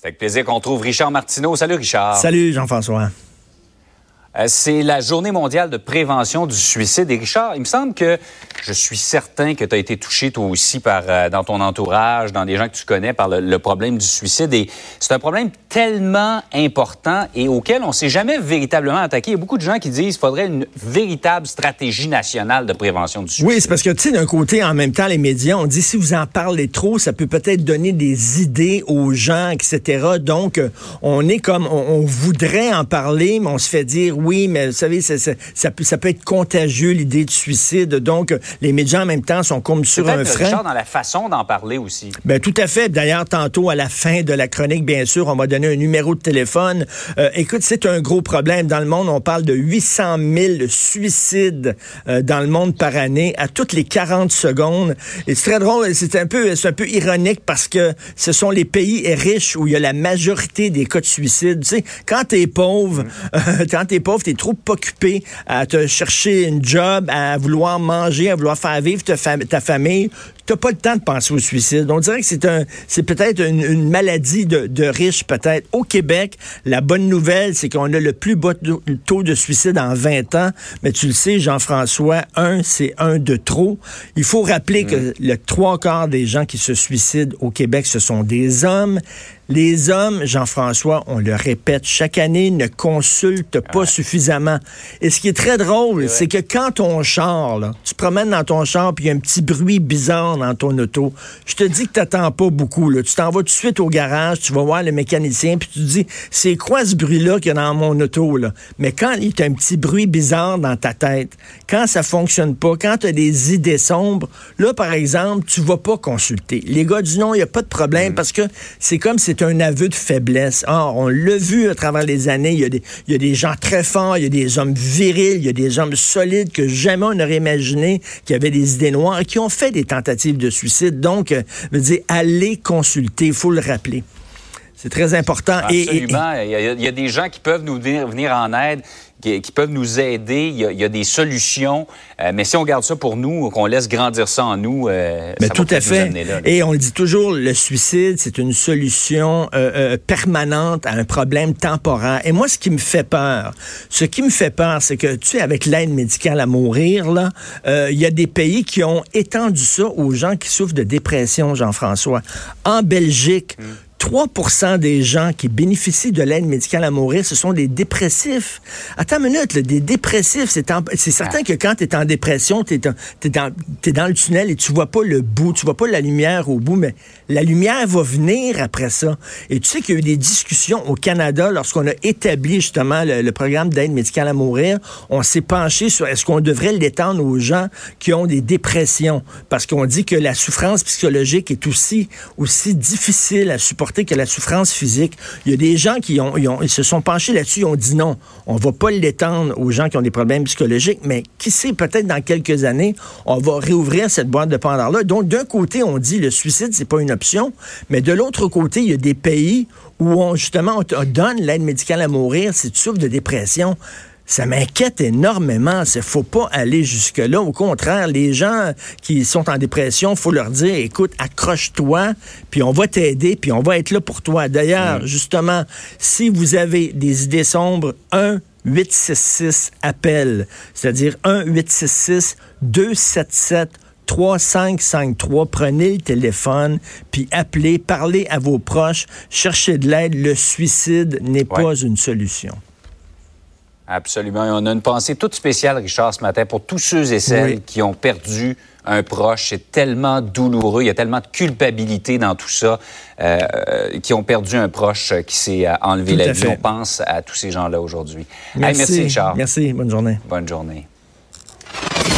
C'est avec plaisir qu'on trouve Richard Martineau. Salut Richard. Salut Jean-François. Euh, c'est la journée mondiale de prévention du suicide. Et Richard, il me semble que je suis certain que tu as été touché toi aussi par, euh, dans ton entourage, dans des gens que tu connais, par le, problème du suicide. Et c'est un problème tellement important et auquel on s'est jamais véritablement attaqué. Il y a beaucoup de gens qui disent qu'il faudrait une véritable stratégie nationale de prévention du suicide. Oui, c'est parce que, tu sais, d'un côté, en même temps, les médias, on dit si vous en parlez trop, ça peut peut-être donner des idées aux gens, etc. Donc, euh, on est comme, on, on voudrait en parler, mais on se fait dire oui, mais vous savez, ça, ça, peut, ça peut être contagieux, l'idée de suicide. Donc, les médias, en même temps, sont comme sur un frein. dans la façon d'en parler aussi. Ben, tout à fait. D'ailleurs, tantôt, à la fin de la chronique, bien sûr, on m'a donné un numéro de téléphone. Euh, écoute, c'est un gros problème. Dans le monde, on parle de 800 000 suicides euh, dans le monde par année, à toutes les 40 secondes. Et c'est très drôle, c'est un peu, c'est un peu ironique parce que ce sont les pays riches où il y a la majorité des cas de suicide. Tu sais, quand t'es pauvre, euh, quand t'es pauvre, t'es trop occupé à te chercher une job, à vouloir manger, à vouloir faire vivre ta, famille t'as pas le temps de penser au suicide. On dirait que c'est un, c'est peut-être une, maladie de, de riches, peut-être. Au Québec, la bonne nouvelle, c'est qu'on a le plus bas taux de suicide en 20 ans. Mais tu le sais, Jean-François, un, c'est un de trop. Il faut rappeler que mm. le trois quarts des gens qui se suicident au Québec, ce sont des hommes. Les hommes, Jean-François, on le répète chaque année, ne consultent pas suffisamment. Et ce qui est très drôle, c'est que quand ton char, là, tu promènes dans ton char, puis il y a un petit bruit bizarre dans ton auto, je te dis que tu n'attends pas beaucoup. Là. Tu t'en vas tout de suite au garage, tu vas voir le mécanicien, puis tu te dis, c'est quoi ce bruit-là qu'il y a dans mon auto? Là? Mais quand il y a un petit bruit bizarre dans ta tête, quand ça fonctionne pas, quand tu as des idées sombres, là, par exemple, tu vas pas consulter. Les gars disent non, il n'y a pas de problème, mm. parce que c'est comme si un aveu de faiblesse. Or, on l'a vu à travers les années, il y, a des, il y, a des, gens très forts, il y a des hommes virils, il y a des hommes solides que jamais on n'aurait imaginé qui avaient des idées noires et qui ont fait des tentatives de suicide. Donc, euh, dire, allez consulter, il faut le rappeler. C'est très important. Absolument. Et, il, y a, des gens qui peuvent nous venir, venir en aide qui, peuvent nous aider. Il y a, des solutions. Euh, mais si on garde ça pour nous, qu'on laisse grandir ça en nous, euh, mais tout à fait. Et on le dit toujours, le suicide, c'est une solution euh, permanente à un problème temporaire. Et moi, ce qui me fait peur, ce qui me fait peur, c'est que, tu sais, avec l'aide médicale à mourir, là, il y a des pays qui ont étendu ça aux gens qui souffrent de dépression, Jean-François. En Belgique, hmm. 3% des gens qui bénéficient de l'aide médicale à mourir, ce sont des dépressifs. Attends une minute, des dépressifs, c'est, certain que quand tu es en dépression, tu es, dans, dans le tunnel et tu vois pas le bout, tu vois pas la lumière au bout, mais la lumière va venir après ça. Et tu sais qu'il y a eu des discussions au Canada lorsqu'on a établi justement le, programme d'aide médicale à mourir. On s'est penché sur est-ce qu'on devrait l'étendre aux gens qui ont des dépressions, parce qu'on dit que la souffrance psychologique est aussi, aussi difficile à supporter que la souffrance physique. Il y a des gens qui se sont penchés là-dessus, ils ont dit non, on va pas l'étendre aux gens qui ont des problèmes psychologiques, mais qui sait, peut-être dans quelques années, on va réouvrir cette boîte de Pandore-là. Donc, d'un côté, on dit le suicide, c'est pas une option, mais de l'autre côté, il y a des pays où on, justement, on donne l'aide médicale à mourir si tu souffres de dépression ça m'inquiète énormément. Il faut pas aller jusque-là. Au contraire, les gens qui sont en dépression, faut leur dire, écoute, accroche-toi, puis on va t'aider, puis on va être là pour toi. D'ailleurs, mm. justement, si vous avez des idées sombres, 1 866 appel, c'est-à-dire 1 866 277 3553, prenez le téléphone, puis appelez, parlez à vos proches, cherchez de l'aide. Le suicide n'est pas une solution. Absolument. on a une pensée toute spéciale, Richard, ce matin, pour tous ceux et celles qui ont perdu un proche. C'est tellement douloureux. Il y a tellement de culpabilité dans tout ça, euh, qui ont perdu un proche qui s'est euh, enlevé la vie. On pense à tous ces gens-là aujourd'hui. Merci. merci, Richard. Merci. Bonne journée. Bonne journée.